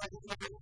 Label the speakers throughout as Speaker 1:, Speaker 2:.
Speaker 1: like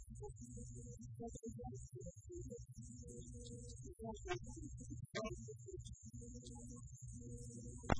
Speaker 1: Thank you.